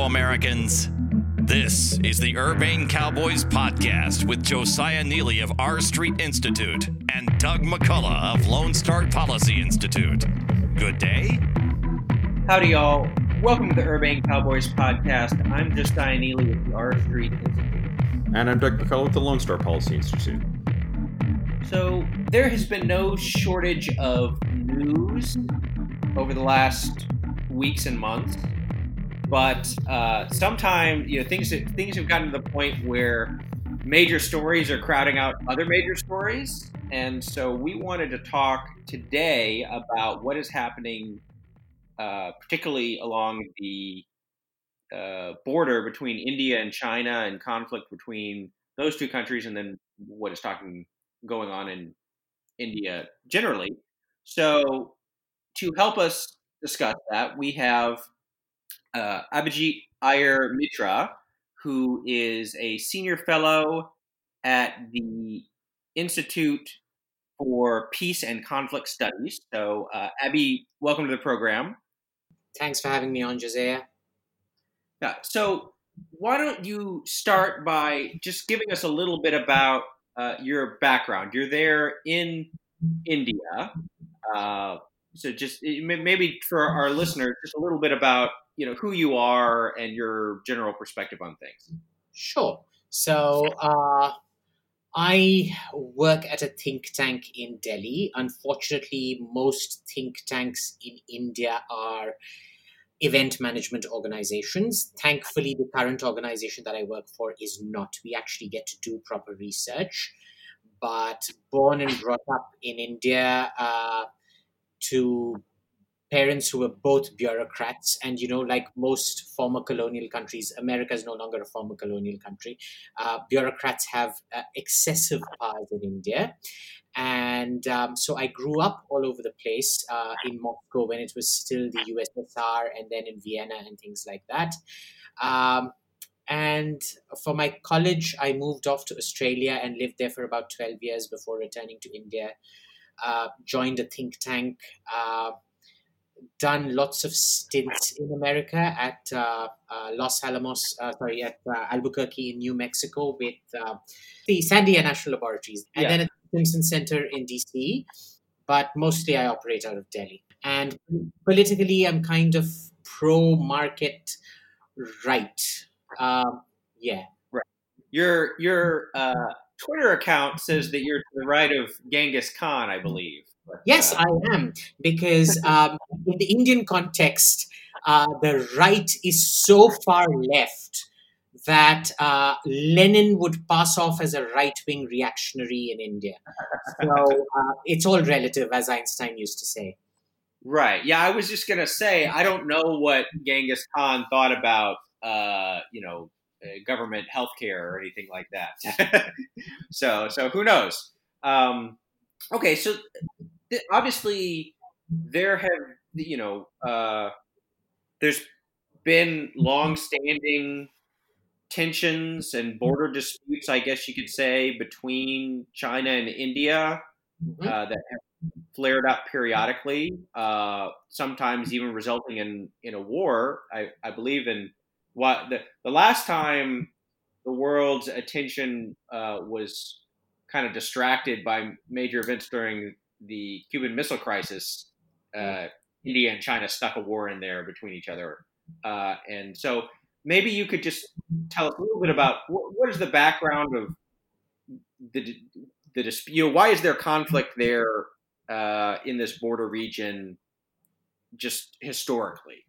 fellow Americans. This is the Urbane Cowboys podcast with Josiah Neeley of R Street Institute and Doug McCullough of Lone Star Policy Institute. Good day. Howdy, y'all. Welcome to the Urbane Cowboys podcast. I'm Josiah Neeley with the R Street Institute. And I'm Doug McCullough with the Lone Star Policy Institute. So, there has been no shortage of news over the last weeks and months but uh, sometimes you know things things have gotten to the point where major stories are crowding out other major stories, and so we wanted to talk today about what is happening, uh, particularly along the uh, border between India and China and conflict between those two countries, and then what is talking going on in India generally. So, to help us discuss that, we have uh, Abhijit Iyer Mitra, who is a senior fellow at the Institute for Peace and Conflict Studies. So, uh, Abby, welcome to the program. Thanks for having me on, Josiah. Yeah. So, why don't you start by just giving us a little bit about uh, your background? You're there in India. Uh, so, just maybe for our listeners, just a little bit about you know who you are and your general perspective on things. Sure. So uh, I work at a think tank in Delhi. Unfortunately, most think tanks in India are event management organizations. Thankfully, the current organization that I work for is not. We actually get to do proper research. But born and brought up in India uh, to parents who were both bureaucrats and you know like most former colonial countries america is no longer a former colonial country uh, bureaucrats have uh, excessive powers in india. And um, so i grew up all over the place uh, in moscow when it was still the ussr and then in vienna and things like that. Um, and for my college i moved off to australia and lived there for about 12 years before returning to india joined a think tank uh, done lots of stints in America at uh, uh, Los Alamos, uh, sorry, at uh, Albuquerque in New Mexico with uh, the Sandia National Laboratories, and yeah. then at the Stimson Center in DC. But mostly I operate out of Delhi. And politically, I'm kind of pro market right. Um, yeah. Right. Your, your uh, Twitter account says that you're to the right of Genghis Khan, I believe. Yes, I am because um, in the Indian context, uh, the right is so far left that uh, Lenin would pass off as a right wing reactionary in India. So uh, it's all relative, as Einstein used to say. Right. Yeah, I was just gonna say I don't know what Genghis Khan thought about, uh, you know, uh, government healthcare or anything like that. so, so who knows? Um, okay, so obviously there have you know uh, there's been long-standing tensions and border disputes, I guess you could say, between China and India mm-hmm. uh, that have flared up periodically, uh, sometimes even resulting in in a war. I, I believe in what the the last time the world's attention uh, was kind of distracted by major events during the Cuban Missile Crisis, uh, India and China stuck a war in there between each other, uh, and so maybe you could just tell us a little bit about what, what is the background of the the dispute. You know, why is there conflict there uh, in this border region, just historically?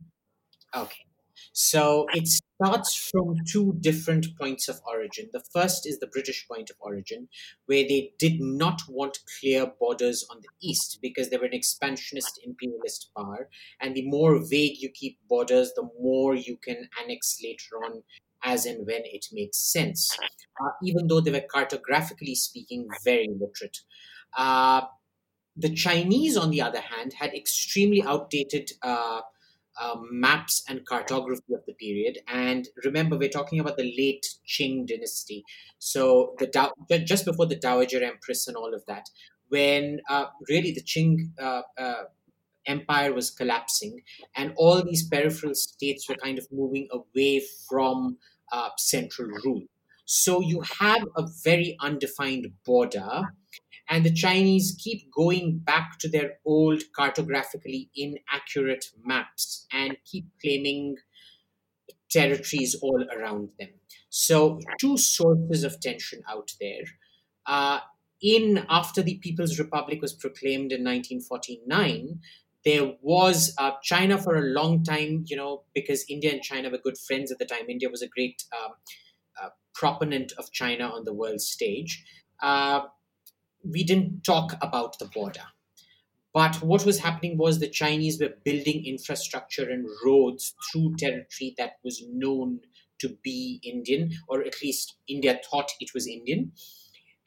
Okay. So it starts from two different points of origin. The first is the British point of origin, where they did not want clear borders on the east because they were an expansionist imperialist power. And the more vague you keep borders, the more you can annex later on as and when it makes sense, uh, even though they were cartographically speaking very literate. Uh, the Chinese, on the other hand, had extremely outdated uh, uh, maps and cartography of the period. And remember, we're talking about the late Qing dynasty. So the Dow- just before the Dowager Empress and all of that, when uh, really the Qing uh, uh empire was collapsing, and all these peripheral states were kind of moving away from uh, central rule. So you have a very undefined border, and the Chinese keep going back to their old cartographically inaccurate maps and keep claiming territories all around them. So, two sources of tension out there. Uh, in after the People's Republic was proclaimed in 1949, there was uh, China for a long time, you know, because India and China were good friends at the time. India was a great um, uh, proponent of China on the world stage. We didn't talk about the border. But what was happening was the Chinese were building infrastructure and roads through territory that was known to be Indian, or at least India thought it was Indian.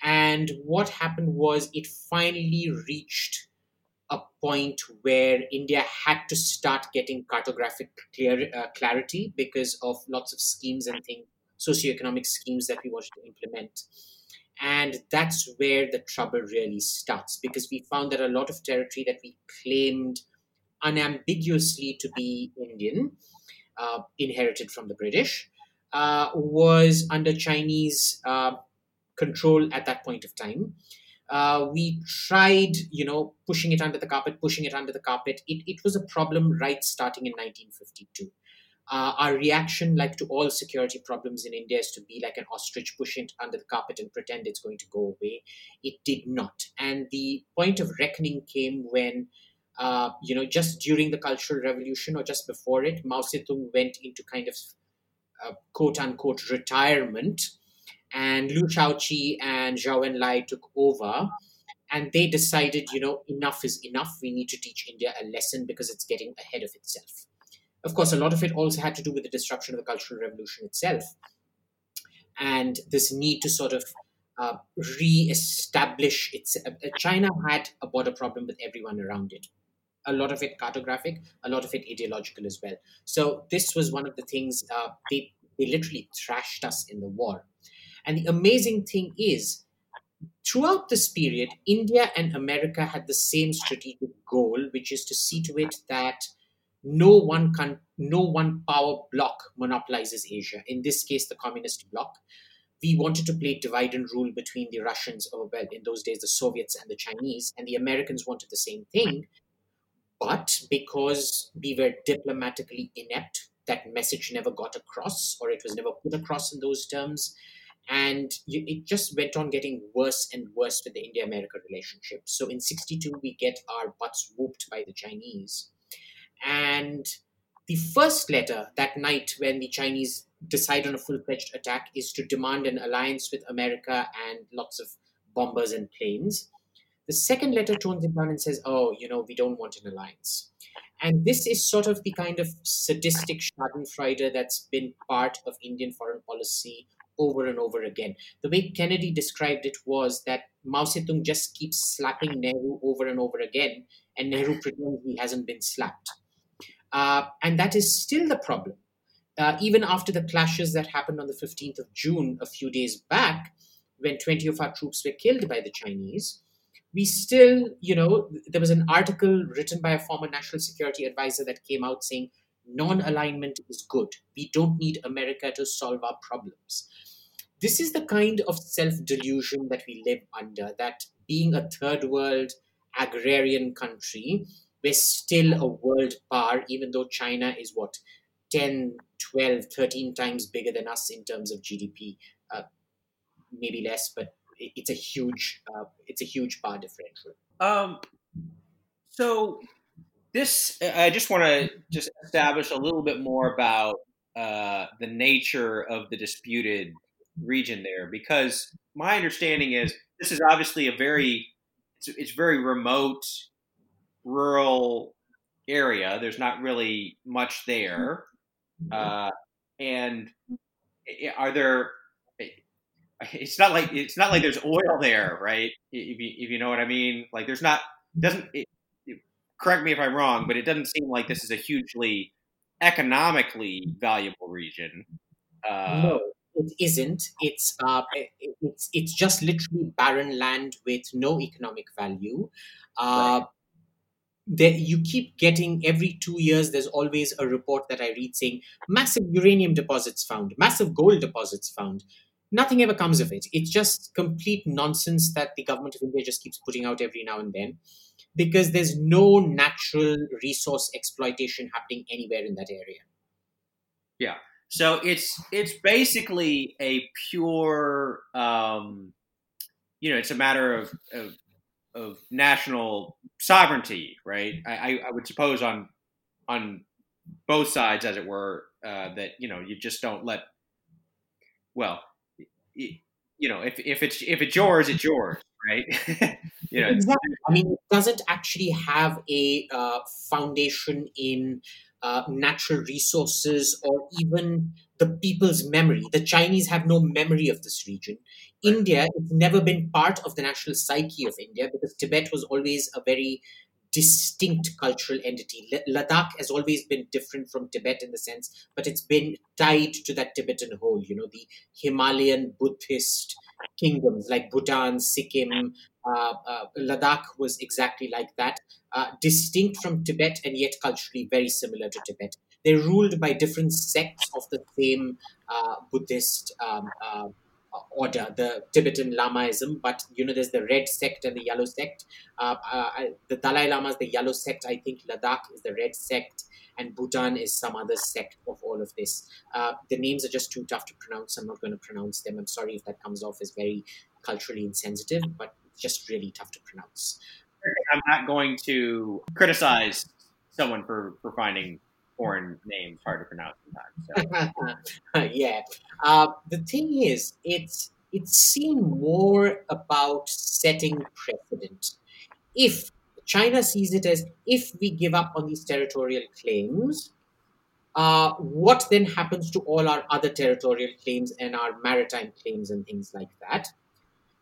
And what happened was it finally reached a point where India had to start getting cartographic clear, uh, clarity because of lots of schemes and things, socioeconomic schemes that we wanted to implement. And that's where the trouble really starts because we found that a lot of territory that we claimed unambiguously to be Indian, uh, inherited from the British, uh, was under Chinese uh, control at that point of time. Uh, we tried, you know, pushing it under the carpet, pushing it under the carpet. It, it was a problem right starting in 1952. Uh, our reaction, like to all security problems in India, is to be like an ostrich, push it under the carpet and pretend it's going to go away. It did not. And the point of reckoning came when, uh, you know, just during the Cultural Revolution or just before it, Mao Zedong went into kind of uh, quote unquote retirement. And Liu Shaoqi and Zhou Enlai took over and they decided, you know, enough is enough. We need to teach India a lesson because it's getting ahead of itself. Of course, a lot of it also had to do with the disruption of the Cultural Revolution itself and this need to sort of uh, re-establish its. Uh, China had a border problem with everyone around it. A lot of it cartographic, a lot of it ideological as well. So this was one of the things uh, they they literally thrashed us in the war. And the amazing thing is, throughout this period, India and America had the same strategic goal, which is to see to it that no one can no one power block monopolizes Asia. In this case, the communist bloc. We wanted to play divide and rule between the Russians, or well, in those days, the Soviets and the Chinese, and the Americans wanted the same thing. But because we were diplomatically inept, that message never got across, or it was never put across in those terms. And it just went on getting worse and worse with the India America relationship. So in 62, we get our butts whooped by the Chinese and the first letter that night, when the Chinese decide on a full fledged attack, is to demand an alliance with America and lots of bombers and planes. The second letter tones it down and says, Oh, you know, we don't want an alliance. And this is sort of the kind of sadistic Schadenfreude that's been part of Indian foreign policy over and over again. The way Kennedy described it was that Mao Zedong just keeps slapping Nehru over and over again, and Nehru pretends he hasn't been slapped. Uh, and that is still the problem. Uh, even after the clashes that happened on the 15th of June, a few days back, when 20 of our troops were killed by the Chinese, we still, you know, there was an article written by a former national security advisor that came out saying non alignment is good. We don't need America to solve our problems. This is the kind of self delusion that we live under, that being a third world agrarian country, we're still a world power, even though China is what 10, 12, 13 times bigger than us in terms of GDP. Uh, maybe less, but it's a huge uh, it's a huge power differential. Um, so this I just want to just establish a little bit more about uh, the nature of the disputed region there, because my understanding is this is obviously a very it's, it's very remote rural area. There's not really much there. Mm-hmm. Uh, and are there? It's not like it's not like there's oil there, right? If you, if you know what I mean. Like there's not doesn't. It, correct me if I'm wrong, but it doesn't seem like this is a hugely economically valuable region. Uh, no, it isn't. It's uh, it's it's just literally barren land with no economic value. Uh, right there, you keep getting every two years, there's always a report that I read saying massive uranium deposits found, massive gold deposits found. Nothing ever comes of it. It's just complete nonsense that the government of India just keeps putting out every now and then because there's no natural resource exploitation happening anywhere in that area. Yeah. So it's it's basically a pure, um, you know, it's a matter of, of, of national sovereignty, right? I, I, would suppose on on both sides, as it were, uh, that you know you just don't let. Well, you know, if, if it's if it's yours, it's yours, right? you know, exactly. I mean, it doesn't actually have a uh, foundation in uh, natural resources or even the people's memory. The Chinese have no memory of this region. India, has never been part of the national psyche of India because Tibet was always a very distinct cultural entity. Ladakh has always been different from Tibet in the sense, but it's been tied to that Tibetan whole, you know, the Himalayan Buddhist kingdoms like Bhutan, Sikkim, uh, uh, Ladakh was exactly like that, uh, distinct from Tibet and yet culturally very similar to Tibet. They're ruled by different sects of the same uh, Buddhist um, uh, order, the Tibetan Lamaism, but you know, there's the red sect and the yellow sect. Uh, uh, the Dalai Lama is the yellow sect. I think Ladakh is the red sect, and Bhutan is some other sect of all of this. Uh, the names are just too tough to pronounce. I'm not going to pronounce them. I'm sorry if that comes off as very culturally insensitive, but just really tough to pronounce. I'm not going to criticize someone for, for finding foreign names hard to pronounce sometimes. So. yeah. Uh, the thing is, it's it's seen more about setting precedent. If China sees it as if we give up on these territorial claims, uh, what then happens to all our other territorial claims and our maritime claims and things like that?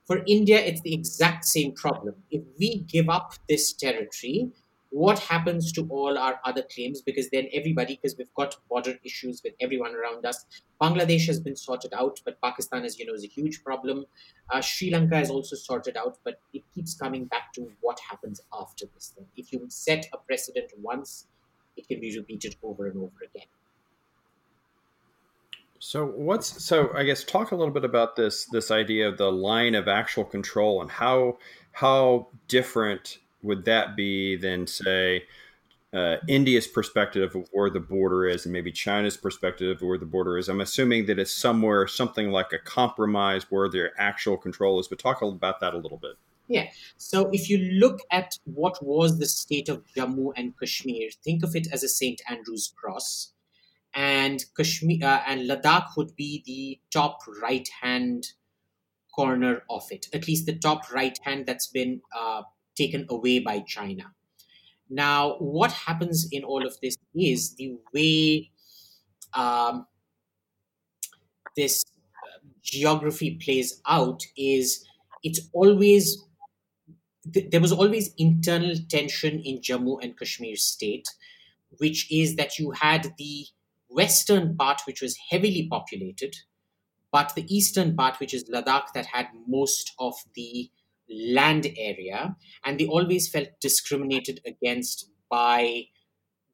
For India, it's the exact same problem. If we give up this territory, what happens to all our other claims? Because then everybody because we've got border issues with everyone around us. Bangladesh has been sorted out but pakistan as you know is a huge problem. Uh, sri lanka is also sorted out but it keeps coming back to what happens after this thing. If you set a precedent once it can be repeated over and over again. So what's so I guess talk a little bit about this this idea of the line of actual control and how how different would that be then say uh, India's perspective of where the border is, and maybe China's perspective of where the border is? I'm assuming that it's somewhere something like a compromise where their actual control is. But talk about that a little bit. Yeah. So if you look at what was the state of Jammu and Kashmir, think of it as a St. Andrew's cross, and Kashmir uh, and Ladakh would be the top right hand corner of it, at least the top right hand that's been uh, taken away by China. Now, what happens in all of this is the way um, this geography plays out is it's always there was always internal tension in Jammu and Kashmir state, which is that you had the western part, which was heavily populated, but the eastern part, which is Ladakh, that had most of the land area, and they always felt discriminated against by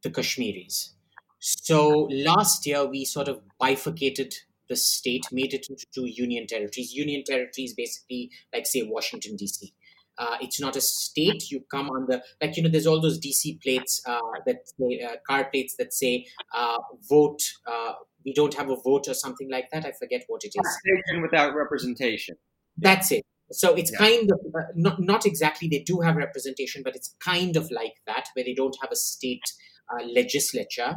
the Kashmiris. So last year, we sort of bifurcated the state, made it into two union territories. Union territories, basically, like say Washington D.C. Uh, it's not a state. You come on the like you know. There's all those DC plates uh, that say, uh, car plates that say uh, "vote." Uh, we don't have a vote or something like that. I forget what it is. Station without representation. That's it. So it's yeah. kind of uh, not not exactly they do have representation, but it's kind of like that where they don't have a state uh, legislature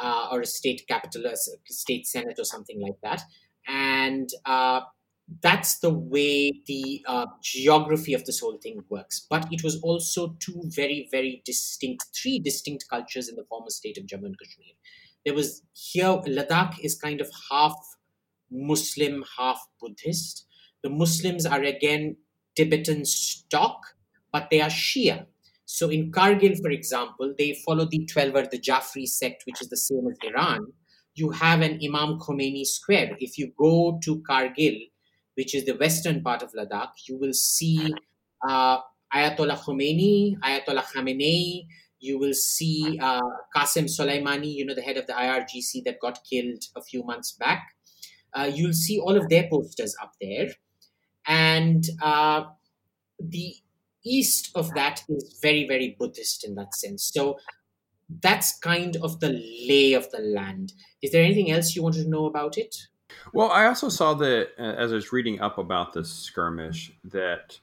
uh, or a state capital, a state senate or something like that, and uh, that's the way the uh, geography of this whole thing works. But it was also two very very distinct, three distinct cultures in the former state of Jammu and Kashmir. There was here Ladakh is kind of half Muslim, half Buddhist the Muslims are again Tibetan stock, but they are Shia. So in Kargil, for example, they follow the Twelver, the Jafri sect, which is the same as Iran. You have an Imam Khomeini square. If you go to Kargil, which is the western part of Ladakh, you will see uh, Ayatollah Khomeini, Ayatollah Khamenei, You will see uh, Qasem Soleimani, you know, the head of the IRGC that got killed a few months back. Uh, you'll see all of their posters up there. And uh, the east of that is very, very Buddhist in that sense. So that's kind of the lay of the land. Is there anything else you wanted to know about it? Well, I also saw that uh, as I was reading up about this skirmish, that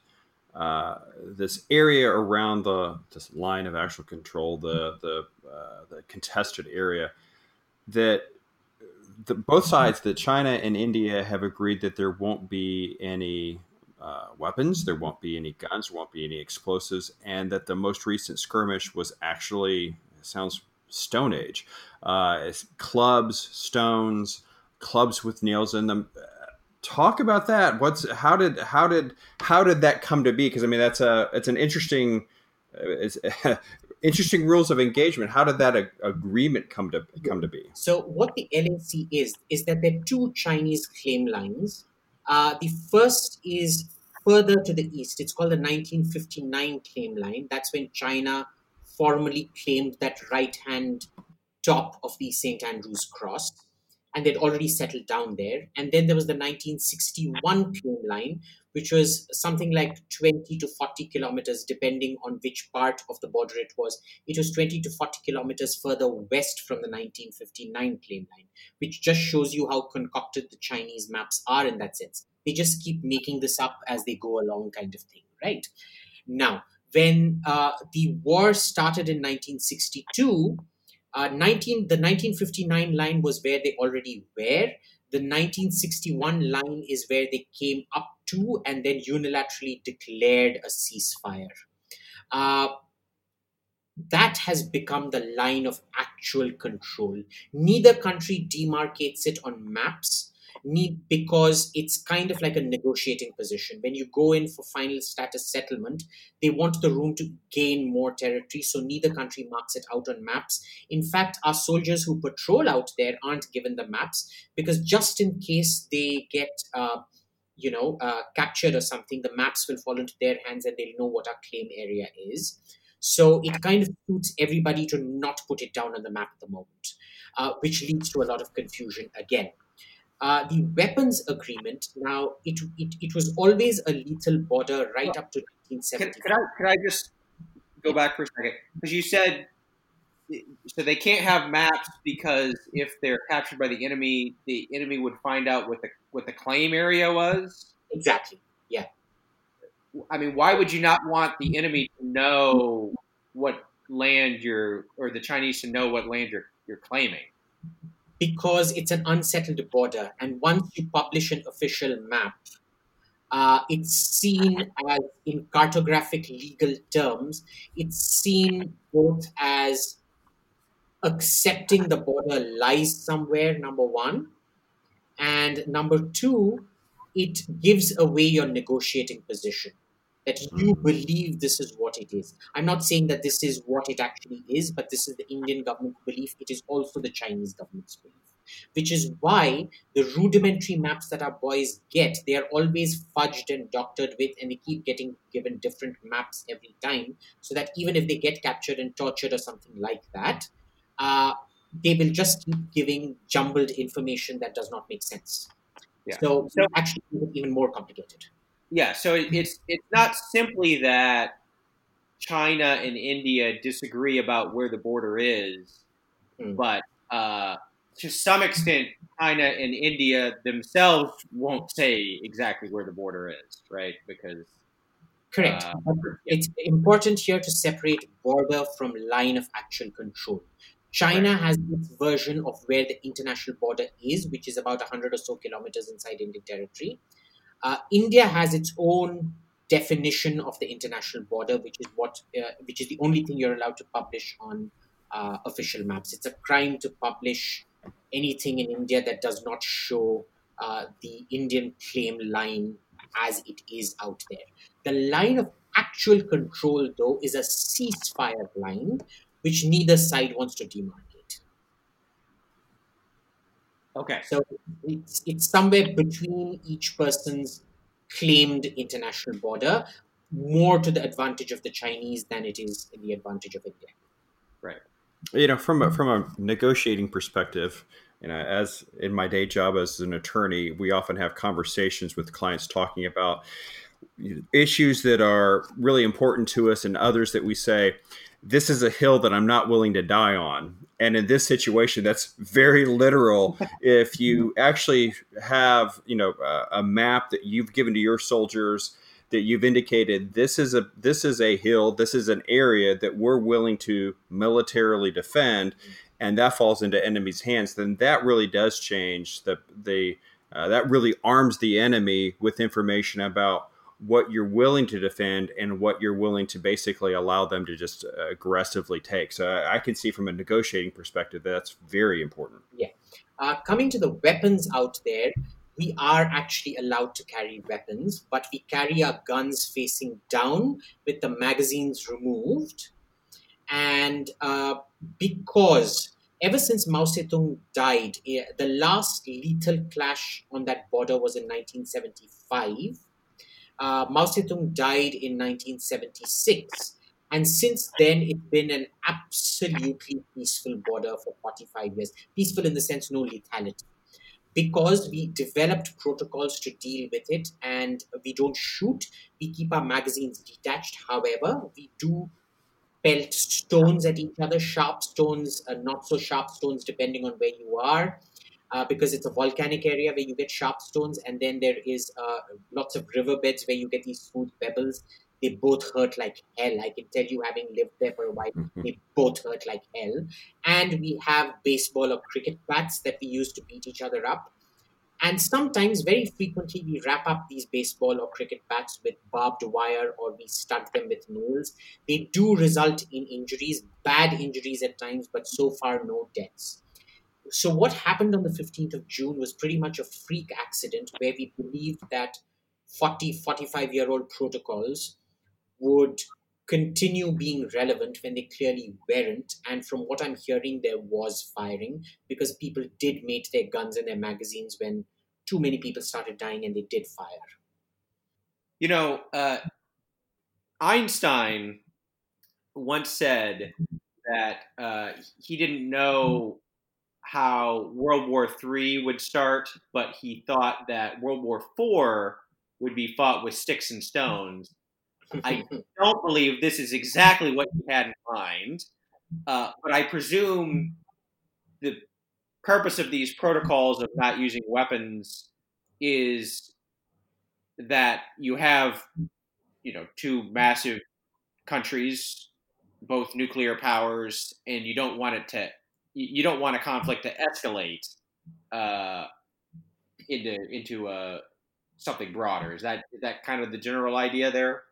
uh, this area around the this line of actual control, the the uh, the contested area, that the, both sides, that China and India, have agreed that there won't be any uh, weapons, there won't be any guns, there won't be any explosives, and that the most recent skirmish was actually sounds Stone Age, uh, clubs, stones, clubs with nails in them. Talk about that. What's how did how did how did that come to be? Because I mean that's a it's an interesting uh, it's interesting rules of engagement. How did that agreement come to come to be? So what the LAC is is that there are two Chinese claim lines. Uh, the first is further to the east. It's called the 1959 claim line. That's when China formally claimed that right hand top of the St. Andrew's Cross and they'd already settled down there. And then there was the 1961 claim line, which was something like 20 to 40 kilometers, depending on which part of the border it was. It was 20 to 40 kilometers further west from the 1959 claim line, which just shows you how concocted the Chinese maps are in that sense. They just keep making this up as they go along, kind of thing, right? Now, when uh, the war started in 1962, uh, 19, the 1959 line was where they already were. The 1961 line is where they came up to and then unilaterally declared a ceasefire. Uh, that has become the line of actual control. Neither country demarcates it on maps because it's kind of like a negotiating position. When you go in for final status settlement, they want the room to gain more territory, so neither country marks it out on maps. In fact, our soldiers who patrol out there aren't given the maps because just in case they get uh, you know, uh, captured or something, the maps will fall into their hands and they'll know what our claim area is. So it kind of suits everybody to not put it down on the map at the moment, uh, which leads to a lot of confusion again. Uh, the weapons agreement, now, it, it, it was always a lethal border right well, up to 1970. Could, could, I, could I just go back for a second? Because you said, so they can't have maps because if they're captured by the enemy, the enemy would find out with the, what the claim area was? Exactly, yeah. I mean, why would you not want the enemy to know what land you're, or the Chinese to know what land you're, you're claiming? because it's an unsettled border. And once you publish an official map, uh, it's seen as, in cartographic legal terms, it's seen both as accepting the border lies somewhere, number one, and number two, it gives away your negotiating position that you mm. believe this is what it is. I'm not saying that this is what it actually is, but this is the Indian government's belief. It is also the Chinese government's belief. Which is why the rudimentary maps that our boys get, they are always fudged and doctored with, and they keep getting given different maps every time, so that even if they get captured and tortured or something like that, uh, they will just keep giving jumbled information that does not make sense. Yeah. So, so actually, even more complicated. Yeah, so it's it's not simply that China and India disagree about where the border is, mm. but uh, to some extent, China and India themselves won't say exactly where the border is, right? Because correct. Uh, it's important here to separate border from line of actual control. China has its version of where the international border is, which is about 100 or so kilometers inside Indian territory. Uh, India has its own definition of the international border, which is what, uh, which is the only thing you're allowed to publish on uh, official maps. It's a crime to publish anything in India that does not show uh, the Indian claim line as it is out there. The line of actual control, though, is a ceasefire line, which neither side wants to demarcate. Okay. So it's, it's somewhere between each person's claimed international border, more to the advantage of the Chinese than it is in the advantage of India. Right. You know, from a, from a negotiating perspective, you know, as in my day job as an attorney, we often have conversations with clients talking about issues that are really important to us and others that we say, this is a hill that I'm not willing to die on. And in this situation, that's very literal. if you actually have, you know, a, a map that you've given to your soldiers that you've indicated this is a this is a hill, this is an area that we're willing to militarily defend, and that falls into enemy's hands, then that really does change the the uh, that really arms the enemy with information about what you're willing to defend and what you're willing to basically allow them to just aggressively take. So I can see from a negotiating perspective that that's very important. Yeah. Uh, coming to the weapons out there, we are actually allowed to carry weapons, but we carry our guns facing down with the magazines removed. And uh, because ever since Mao Zedong died, eh, the last lethal clash on that border was in 1975 uh, Mao Zedong died in 1976. And since then, it's been an absolutely peaceful border for 45 years. Peaceful in the sense, no lethality. Because we developed protocols to deal with it and we don't shoot, we keep our magazines detached. However, we do pelt stones at each other, sharp stones, uh, not so sharp stones, depending on where you are uh, because it's a volcanic area where you get sharp stones, and then there is uh, lots of riverbeds where you get these smooth pebbles. They both hurt like hell. I can tell you, having lived there for a while, mm-hmm. they both hurt like hell. And we have baseball or cricket bats that we use to beat each other up. And sometimes, very frequently, we wrap up these baseball or cricket bats with barbed wire or we stud them with nails. They do result in injuries, bad injuries at times, but so far, no deaths. So, what happened on the 15th of June was pretty much a freak accident where we believed that 40, 45 year old protocols would continue being relevant when they clearly weren't. And from what I'm hearing, there was firing because people did mate their guns and their magazines when too many people started dying and they did fire. You know, uh, Einstein once said that uh, he didn't know how World War III would start, but he thought that World War IV would be fought with sticks and stones. I don't believe this is exactly what he had in mind, uh, but I presume the purpose of these protocols of not using weapons is that you have, you know, two massive countries, both nuclear powers, and you don't want it to you don't want a conflict to escalate uh, into into uh, something broader. Is that is that kind of the general idea there?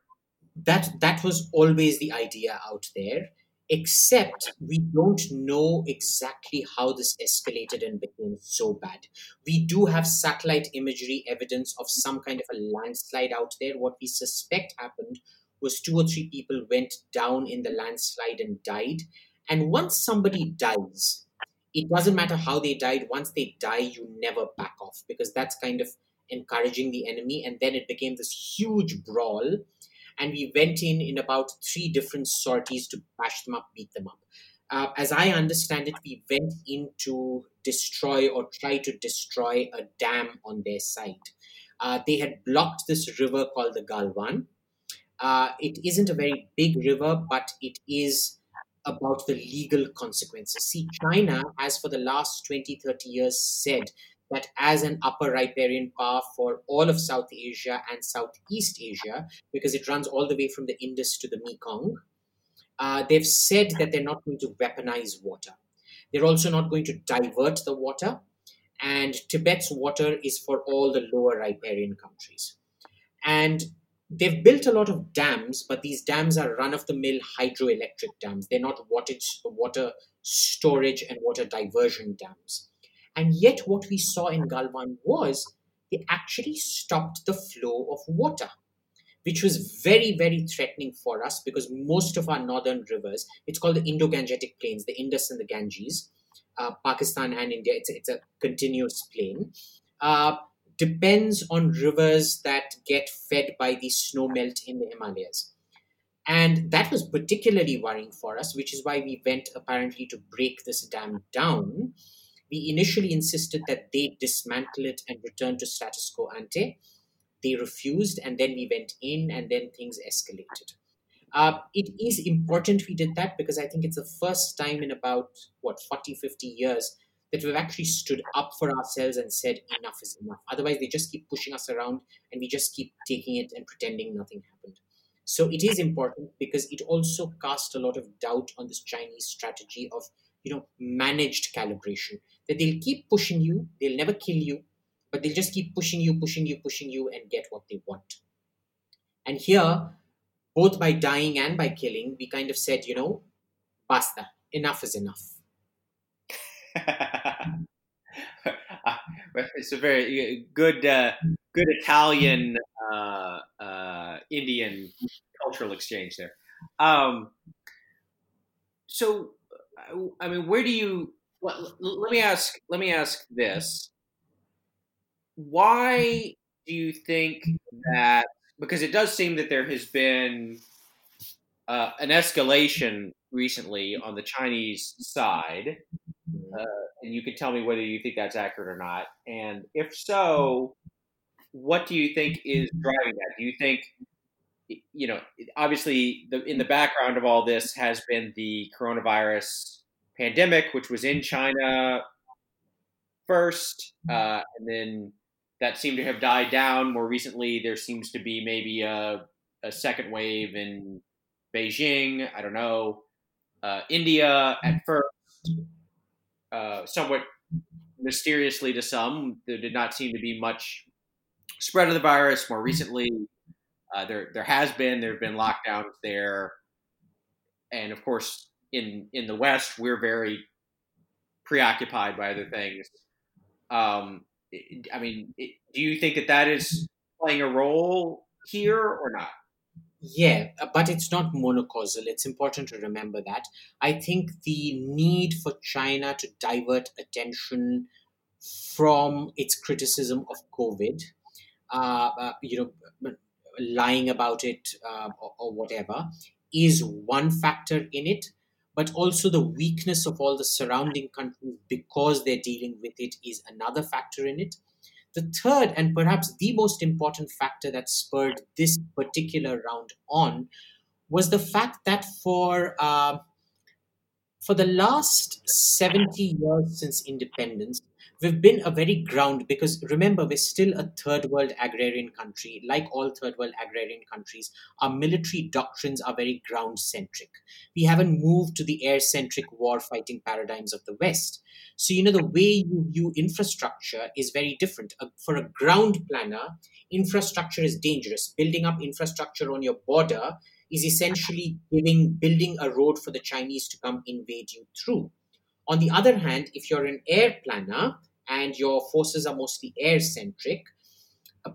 That that was always the idea out there. Except we don't know exactly how this escalated and became so bad. We do have satellite imagery evidence of some kind of a landslide out there. What we suspect happened was two or three people went down in the landslide and died and once somebody dies, it doesn't matter how they died, once they die, you never back off because that's kind of encouraging the enemy. And then it became this huge brawl. And we went in in about three different sorties to bash them up, beat them up. Uh, as I understand it, we went in to destroy or try to destroy a dam on their side. Uh, they had blocked this river called the Galwan. Uh, it isn't a very big river, but it is about the legal consequences. See, China has for the last 20, 30 years said that as an upper riparian power for all of South Asia and Southeast Asia, because it runs all the way from the Indus to the Mekong, uh, they've said that they're not going to weaponize water. They're also not going to divert the water. And Tibet's water is for all the lower riparian countries. And they've built a lot of dams, but these dams are run of the mill hydroelectric dams. They're not water, storage and water diversion dams. And yet, what we saw in Galwan was they actually stopped the flow of water, which was very, very threatening for us because most of our northern rivers, it's called the Indo Gangetic Plains, the Indus and the Ganges, uh, Pakistan and India, it's, it's a continuous plain. Uh, depends on rivers that get fed by the snow melt in the Himalayas. And that was particularly worrying for us, which is why we went apparently to break this dam down. We initially insisted that they dismantle it and return to status quo ante. They refused, and then we went in, and then things escalated. Uh, it is important we did that because I think it's the first time in about, what, 40, 50 years that we've actually stood up for ourselves and said enough is enough. Otherwise, they just keep pushing us around and we just keep taking it and pretending nothing happened. So it is important because it also cast a lot of doubt on this Chinese strategy of you know managed calibration. That they'll keep pushing you, they'll never kill you, but they'll just keep pushing you, pushing you, pushing you, and get what they want. And here, both by dying and by killing, we kind of said, you know, basta, enough is enough. it's a very good, uh, good Italian uh, uh, Indian cultural exchange there. Um, so, I mean, where do you? Well, let me ask. Let me ask this: Why do you think that? Because it does seem that there has been uh, an escalation recently on the Chinese side uh, and you can tell me whether you think that's accurate or not. And if so, what do you think is driving that? Do you think, you know, obviously, the, in the background of all this has been the coronavirus pandemic, which was in China first, uh, and then that seemed to have died down. More recently, there seems to be maybe a, a second wave in Beijing. I don't know. Uh, India at first uh, somewhat mysteriously to some. There did not seem to be much spread of the virus. More recently, uh, there there has been there have been lockdowns there, and of course in in the West we're very preoccupied by other things. Um, I mean, do you think that that is playing a role here or not? Yeah, uh, but it's not monocausal. It's important to remember that. I think the need for China to divert attention from its criticism of COVID, uh, uh, you know, lying about it uh, or, or whatever, is one factor in it. But also the weakness of all the surrounding countries because they're dealing with it is another factor in it. The third, and perhaps the most important factor that spurred this particular round on, was the fact that for uh, for the last 70 years since independence, we've been a very ground because remember we're still a third world agrarian country. Like all third world agrarian countries our military doctrines are very ground centric. We haven't moved to the air centric war fighting paradigms of the west. So you know the way you view infrastructure is very different. Uh, for a ground planner infrastructure is dangerous. Building up infrastructure on your border is essentially giving building a road for the chinese to come invade you through. On the other hand, if you're an air planner, and your forces are mostly air centric,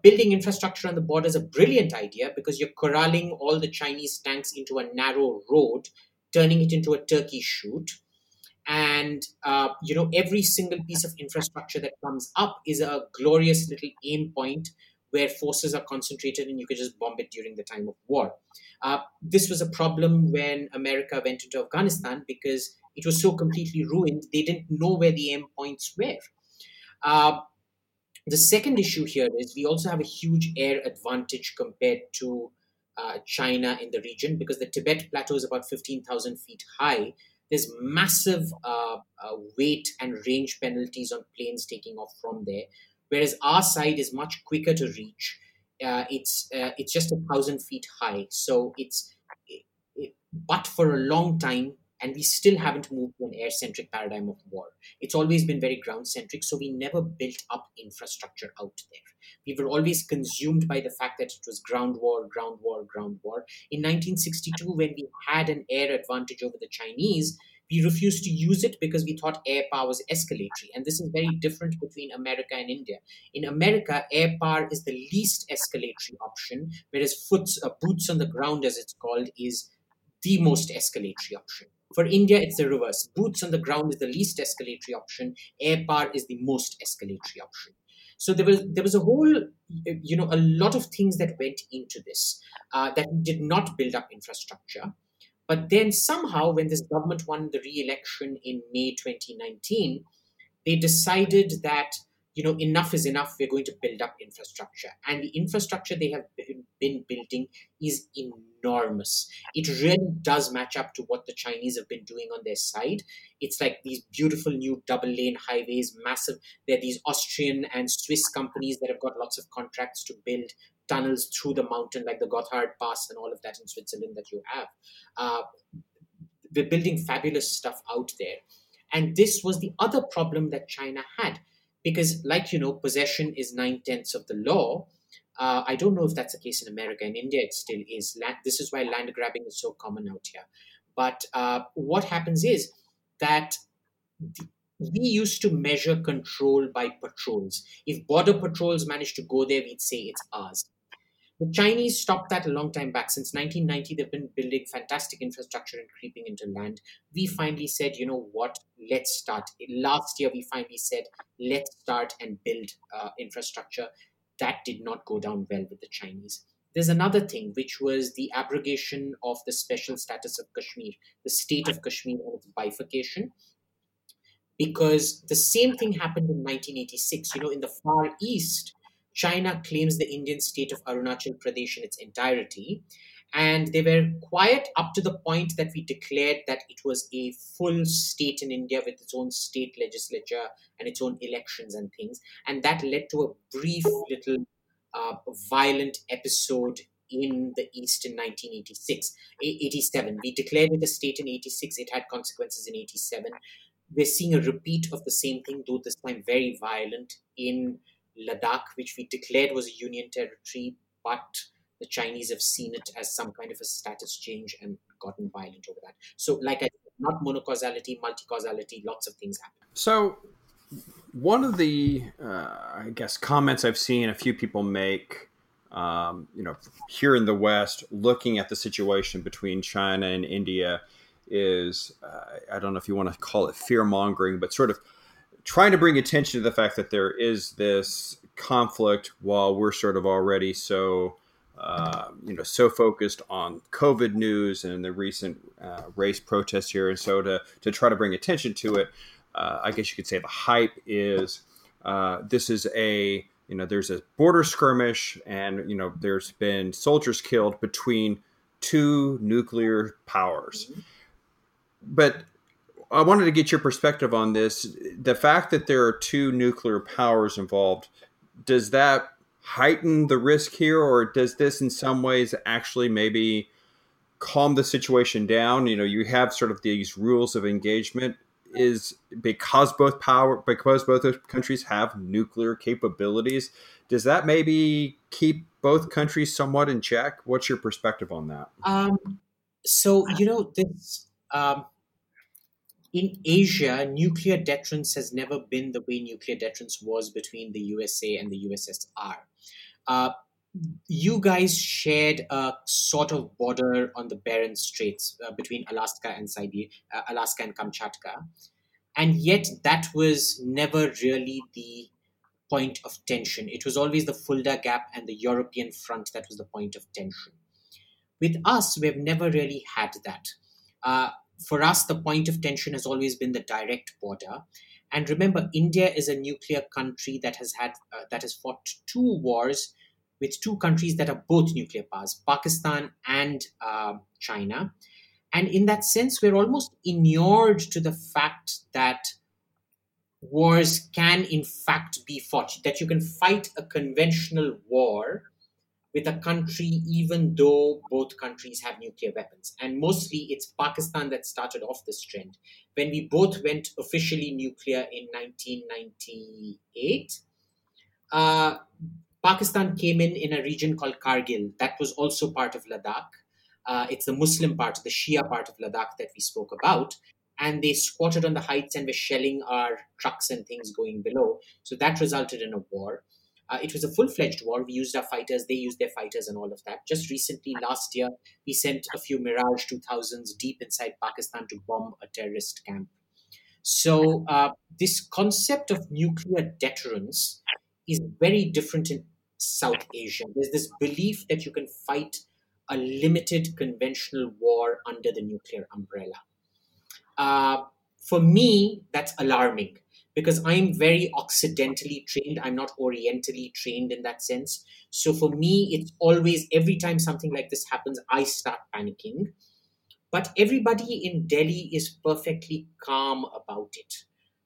building infrastructure on the border is a brilliant idea because you're corralling all the Chinese tanks into a narrow road, turning it into a turkey shoot. And uh, you know every single piece of infrastructure that comes up is a glorious little aim point where forces are concentrated and you can just bomb it during the time of war. Uh, this was a problem when America went into Afghanistan because it was so completely ruined, they didn't know where the aim points were. Uh, the second issue here is we also have a huge air advantage compared to uh, China in the region because the Tibet Plateau is about 15,000 feet high. There's massive uh, uh, weight and range penalties on planes taking off from there, whereas our side is much quicker to reach. Uh, it's uh, it's just a thousand feet high, so it's it, but for a long time and we still haven't moved to an air centric paradigm of war. It's always been very ground centric, so we never built up infrastructure out there. We were always consumed by the fact that it was ground war, ground war, ground war. In 1962, when we had an air advantage over the Chinese, we refused to use it because we thought air power was escalatory. And this is very different between America and India. In America, air power is the least escalatory option, whereas foots, uh, boots on the ground, as it's called, is the most escalatory option. For India, it's the reverse. Boots on the ground is the least escalatory option. Air power is the most escalatory option. So there was there was a whole, you know, a lot of things that went into this uh, that did not build up infrastructure. But then somehow, when this government won the re-election in May 2019, they decided that you know enough is enough we're going to build up infrastructure. And the infrastructure they have been building is enormous. It really does match up to what the chinese have been doing on their side. It's like these beautiful new double lane highways massive there are these austrian and swiss companies that have got lots of contracts to build tunnels through the mountain like the gotthard pass and all of that in switzerland that you have. Uh, we're building fabulous stuff out there. And this was the other problem that China had. Because, like you know, possession is nine tenths of the law. Uh, I don't know if that's the case in America. In India, it still is. Land, this is why land grabbing is so common out here. But uh, what happens is that we used to measure control by patrols. If border patrols managed to go there, we'd say it's ours. The Chinese stopped that a long time back. Since 1990, they've been building fantastic infrastructure and creeping into land. We finally said, you know what, let's start. Last year, we finally said, let's start and build uh, infrastructure. That did not go down well with the Chinese. There's another thing, which was the abrogation of the special status of Kashmir, the state of Kashmir and its bifurcation. Because the same thing happened in 1986. You know, in the Far East, China claims the Indian state of Arunachal Pradesh in its entirety. And they were quiet up to the point that we declared that it was a full state in India with its own state legislature and its own elections and things. And that led to a brief little uh, violent episode in the East in 1986, 87. We declared it a state in 86. It had consequences in 87. We're seeing a repeat of the same thing, though this time very violent in Ladakh, which we declared was a union territory, but the Chinese have seen it as some kind of a status change and gotten violent over that. So, like I said, not monocausality, multi-causality, lots of things happen. So, one of the, uh, I guess, comments I've seen a few people make, um, you know, here in the West, looking at the situation between China and India, is uh, I don't know if you want to call it fear mongering, but sort of trying to bring attention to the fact that there is this conflict while we're sort of already so uh, you know so focused on COVID news and the recent uh, race protests here, and so to to try to bring attention to it, uh, I guess you could say the hype is uh, this is a you know there's a border skirmish, and you know there's been soldiers killed between two nuclear powers, mm-hmm. but I wanted to get your perspective on this. The fact that there are two nuclear powers involved, does that heighten the risk here, or does this in some ways actually maybe calm the situation down? You know, you have sort of these rules of engagement. Is because both power because both countries have nuclear capabilities, does that maybe keep both countries somewhat in check? What's your perspective on that? Um, so you know this. Um, in Asia, nuclear deterrence has never been the way nuclear deterrence was between the USA and the USSR. Uh, you guys shared a sort of border on the Bering Straits uh, between Alaska and Siberia, uh, Alaska and Kamchatka, and yet that was never really the point of tension. It was always the Fulda Gap and the European front that was the point of tension. With us, we've never really had that. Uh, for us, the point of tension has always been the direct border. And remember, India is a nuclear country that has had uh, that has fought two wars with two countries that are both nuclear powers, Pakistan and uh, China. And in that sense, we're almost inured to the fact that wars can, in fact, be fought. That you can fight a conventional war with a country, even though both countries have nuclear weapons. And mostly it's Pakistan that started off this trend. When we both went officially nuclear in 1998, uh, Pakistan came in in a region called Kargil that was also part of Ladakh. Uh, it's the Muslim part, the Shia part of Ladakh that we spoke about. And they squatted on the heights and were shelling our trucks and things going below. So that resulted in a war. Uh, it was a full fledged war. We used our fighters, they used their fighters, and all of that. Just recently, last year, we sent a few Mirage 2000s deep inside Pakistan to bomb a terrorist camp. So, uh, this concept of nuclear deterrence is very different in South Asia. There's this belief that you can fight a limited conventional war under the nuclear umbrella. Uh, for me, that's alarming because I'm very occidentally trained. I'm not orientally trained in that sense. So for me, it's always every time something like this happens, I start panicking. But everybody in Delhi is perfectly calm about it.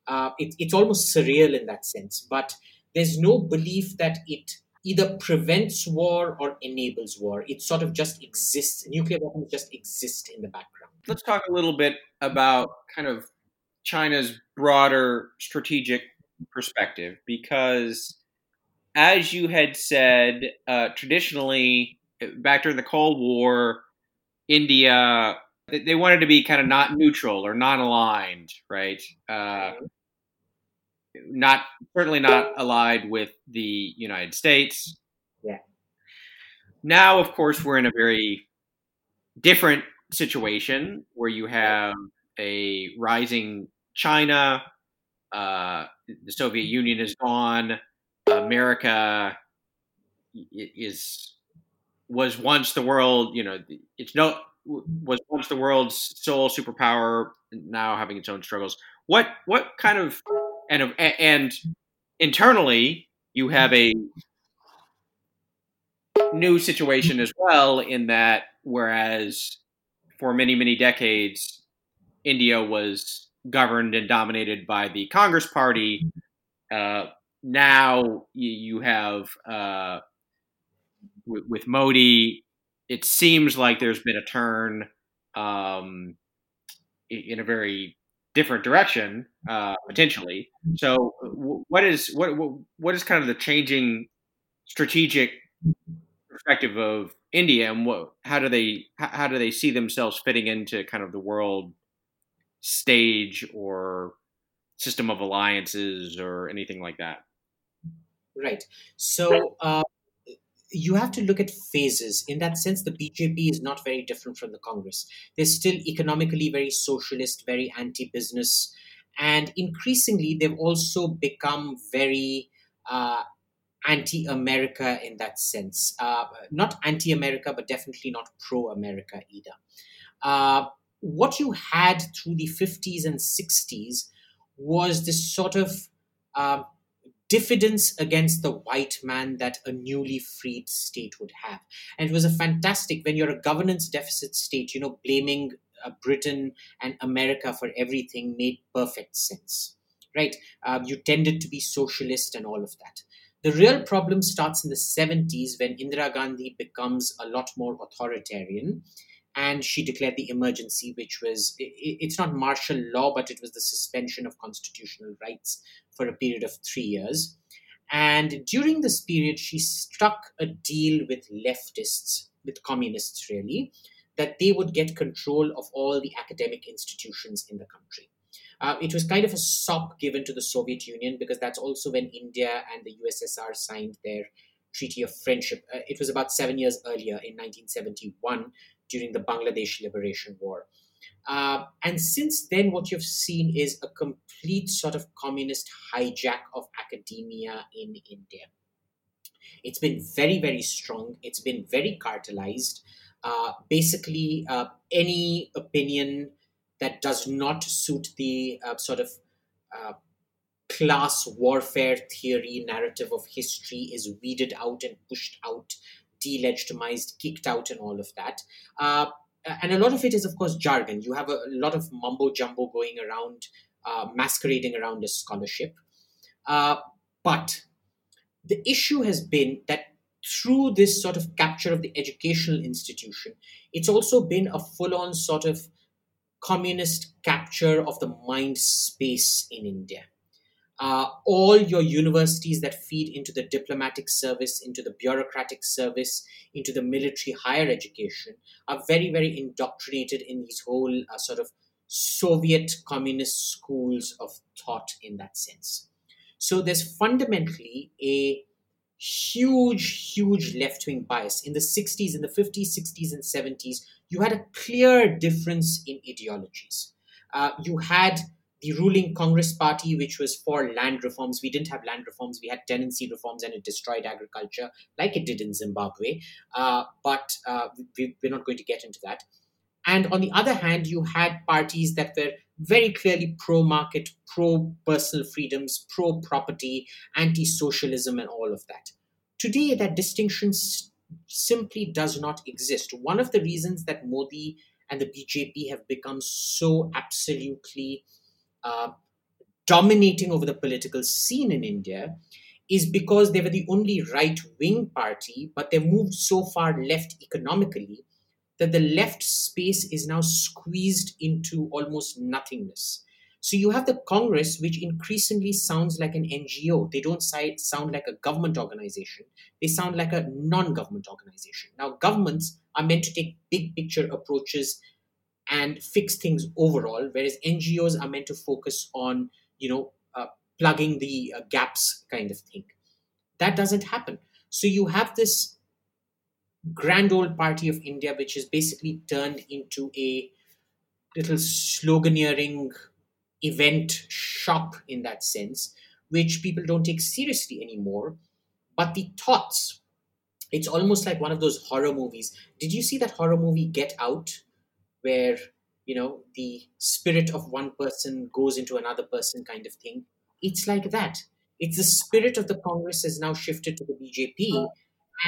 Uh, it it's almost surreal in that sense. But there's no belief that it either prevents war or enables war. It sort of just exists. Nuclear weapons just exist in the background. Let's talk a little bit about kind of China's broader strategic perspective, because as you had said, uh, traditionally, back during the Cold War, India they wanted to be kind of not neutral or non aligned, right? Uh, not certainly not allied with the United States. Yeah. Now, of course, we're in a very different situation where you have a rising China. Uh, the Soviet Union is gone. America is was once the world. You know, it's no was once the world's sole superpower. Now having its own struggles. What what kind of and and internally you have a new situation as well in that whereas for many many decades India was governed and dominated by the Congress Party. Uh, now you, have uh, with, with, Modi, it seems like there's been a turn um, in a very different direction uh, potentially. So, what is what what is kind of the changing strategic perspective of India, and what how do they how do they see themselves fitting into kind of the world stage or system of alliances or anything like that? Right. So. Uh, you have to look at phases. In that sense, the BJP is not very different from the Congress. They're still economically very socialist, very anti business. And increasingly, they've also become very uh, anti America in that sense. Uh, not anti America, but definitely not pro America either. What you had through the 50s and 60s was this sort of uh, diffidence against the white man that a newly freed state would have. And it was a fantastic, when you're a governance deficit state, you know, blaming uh, Britain and America for everything made perfect sense, right? Uh, you tended to be socialist and all of that. The real problem starts in the 70s when Indira Gandhi becomes a lot more authoritarian and she declared the emergency, which was it's not martial law, but it was the suspension of constitutional rights for a period of three years. And during this period, she struck a deal with leftists, with communists really, that they would get control of all the academic institutions in the country. Uh, it was kind of a sop given to the Soviet Union because that's also when India and the USSR signed their Treaty of Friendship. Uh, it was about seven years earlier in 1971 during the Bangladesh Liberation War. Uh, and since then, what you've seen is a complete sort of communist hijack of academia in India. It's been very, very strong. It's been very cartelized. Uh, basically, uh, any opinion that does not suit the uh, sort of uh, class warfare theory narrative of history is weeded out and pushed out delegitimized, kicked out, and all of that. Uh, and a lot of it is, of course, jargon. You have a, lot of mumbo jumbo going around, uh, masquerading around as scholarship. Uh, but the issue has been that through this sort of capture of the educational institution, it's also been a full on sort of communist capture of the mind space in India uh, all your universities that feed into the diplomatic service, into the bureaucratic service, into the military higher education are very, very indoctrinated in these whole uh, sort of Soviet communist schools of thought in that sense. So there's fundamentally a huge, huge left wing bias. In the 60s, in the 50s, 60s, and 70s, you had a clear difference in ideologies. Uh, you had the ruling Congress party, which was for land reforms. We didn't have land reforms, we had tenancy reforms, and it destroyed agriculture like it did in Zimbabwe. Uh, but uh, we, we're not going to get into that. And on the other hand, you had parties that were very clearly pro market, pro personal freedoms, pro property, anti socialism, and all of that. Today, that distinction s- simply does not exist. One of the reasons that Modi and the BJP have become so absolutely uh, dominating over the political scene in India is because they were the only right wing party, but they moved so far left economically that the left space is now squeezed into almost nothingness. So you have the Congress, which increasingly sounds like an NGO. They don't sound like a government organization. They sound like a non-government organization. Now, governments are meant to take big picture approaches and fix things overall, whereas NGOs are meant to focus on, you know, uh, plugging the uh, gaps kind of thing. That doesn't happen. So you have this grand old party of India, which is basically turned into a little sloganeering event shop in that sense, which people don't take seriously anymore. But the thoughts, it's almost like one of those horror movies. Did you see that horror movie Get Out, where you know the spirit of one person goes into another person, kind of thing? It's like that. It's the spirit of the Congress has now shifted to the BJP,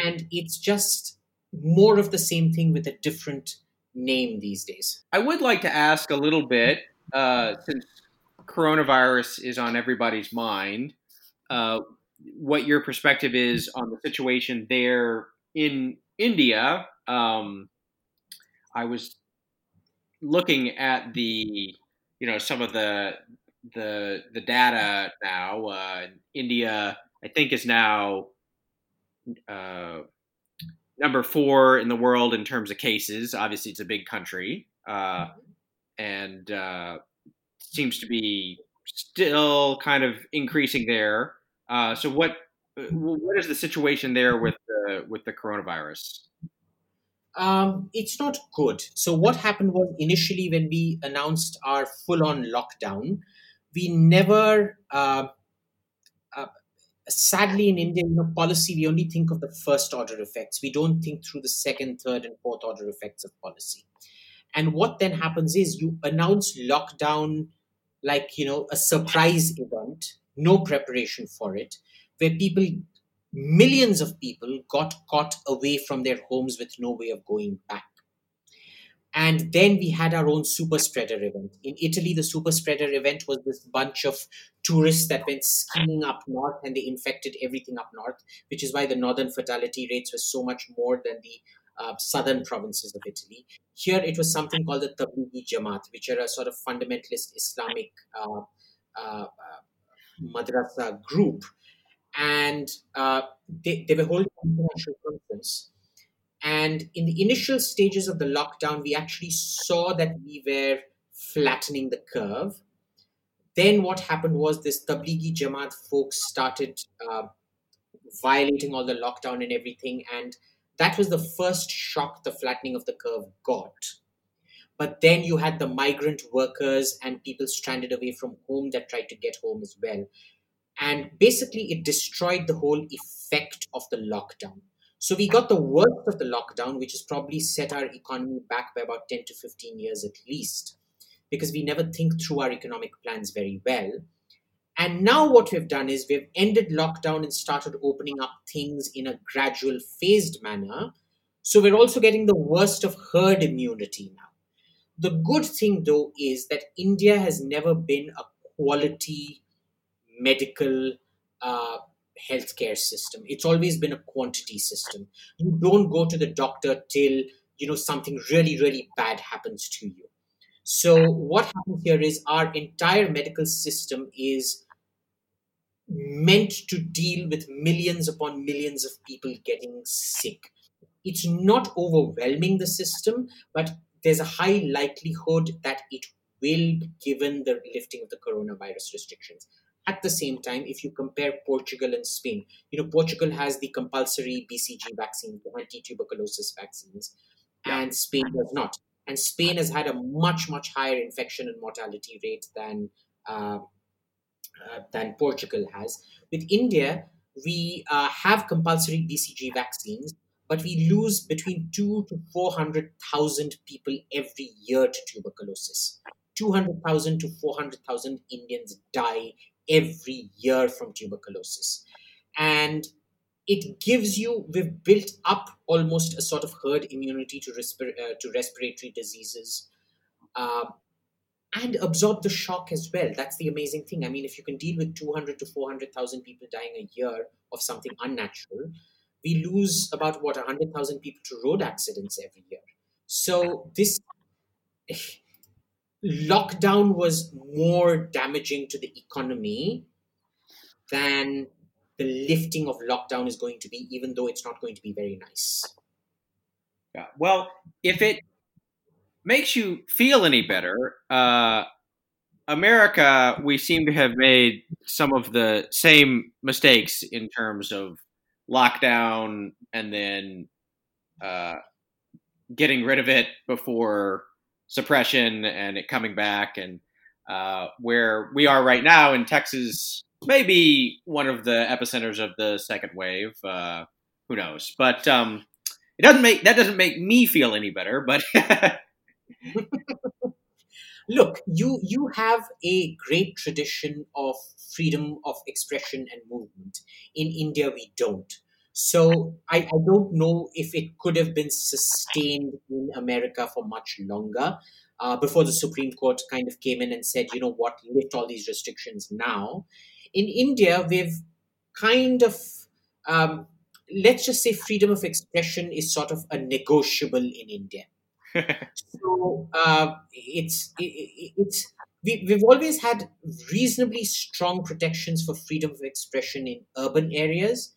and it's just more of the same thing with a different name these days. I would like to ask a little bit, uh, since coronavirus is on everybody's mind, uh, what your perspective is on the situation there in India. Um, I was looking at the, you know, some of the the the data now. Uh, India, I think, is now uh, number four in the world in terms of cases. Obviously, it's a big country, uh, and uh, seems to be still kind of increasing there. Uh, so, what what is the situation there with the with the coronavirus? Um, it's not good. So, what happened was initially when we announced our full on lockdown, we never uh, sadly in India, policy, we only think of the first order effects. We don't think through the second, third, and fourth order effects of policy. And what then happens is you announce lockdown like, you know, a surprise event, no preparation for it, where people, millions of people got caught away from their homes with no way of going back. And then we had our own super spreader event. In Italy, the super spreader event was this bunch of tourists that went skiing up north and they infected everything up north, which is why the northern fatality rates were so much more than the uh, southern provinces of Italy. Here, it was something called the Tablighi Jamaat, which are a sort of fundamentalist Islamic uh, uh, madrasa group. And uh, they, they were holding an international conference and in the initial stages of the lockdown, we actually saw that we were flattening the curve. Then what happened was this Tablighi Jamaat folks started uh, violating all the lockdown and everything. And that was the first shock the flattening of the curve got. But then you had the migrant workers and people stranded away from home that tried to get home as well. And basically, it destroyed the whole effect of the lockdown. So we got the worst of the lockdown, which has probably set our economy back by about 10 to 15 years at least, because we never think through our economic plans very well. And now what we've done is we've ended lockdown and started opening up things in a gradual, phased manner. So we're also getting the worst of herd immunity now. The good thing, though, is that India has never been a quality medical uh, healthcare system. It's always been a quantity system. You don't go to the doctor till you know something really, really bad happens to you. So what happens here is our entire medical system is meant to deal with millions upon millions of people getting sick. It's not overwhelming the system, but there's a high likelihood that it will given the lifting of the coronavirus restrictions. At the same time, if you compare Portugal and Spain, you know, Portugal has the compulsory BCG vaccine, the anti-tuberculosis vaccines, yeah. and Spain does not. And Spain has had a much, much higher infection and mortality rate than uh, uh, than Portugal has. With India, we uh, have compulsory BCG vaccines, but we lose between two to four hundred thousand people every year to tuberculosis. 200,000 to 400,000 Indians die every year from tuberculosis. And it gives you, we've built up almost a sort of herd immunity to, uh, to respiratory diseases uh, and absorb the shock as well. That's the amazing thing. I mean, if you can deal with 200 to 400,000 people dying a year of something unnatural, we lose about what 100,000 people to road accidents every year. So this lockdown was more damaging to the economy than the lifting of lockdown is going to be, even though it's not going to be very nice. Yeah. Well, if it makes you feel any better, uh, America, we seem to have made some of the same mistakes in terms of lockdown and then uh, getting rid of it before suppression and it coming back and uh, where we are right now in Texas may be one of the epicenters of the second wave. Uh, who knows? But um, it doesn't make that doesn't make me feel any better. But look, you you have a great tradition of freedom of expression and movement. In India, we don't. So I, I don't know if it could have been sustained in America for much longer. Uh, before the Supreme Court kind of came in and said, you know what, lift all these restrictions now. In India, we've kind of, um, let's just say, freedom of expression is sort of a negotiable in India. so uh, it's it, it's we, we've always had reasonably strong protections for freedom of expression in urban areas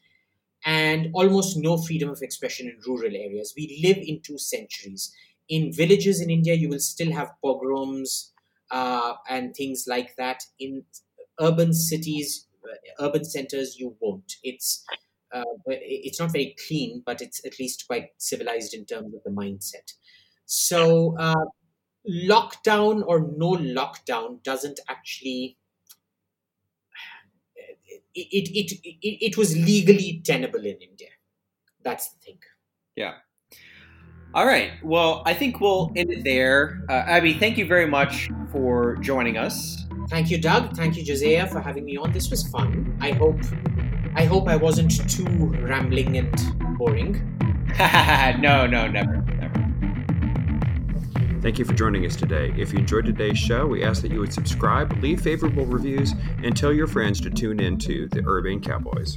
and almost no freedom of expression in rural areas. We live in two centuries. In villages in India, you will still have pogroms uh, and things like that. In urban cities, uh, urban centers, you won't. It's uh, it's not very clean, but it's at least quite civilized in terms of the mindset. So, uh, lockdown or no lockdown doesn't actually it, it, it, it was legally tenable in India. That's the thing. Yeah. All right. Well, I think we'll end it there. Uh, Abby, thank you very much for joining us. Thank you, Doug. Thank you, Josiah, for having me on. This was fun. I hope I hope I wasn't too rambling and boring. no, no, never. Thank you for joining us today. If you enjoyed today's show, we ask that you would subscribe, leave favorable reviews, and tell your friends to tune in to the Urbane Cowboys.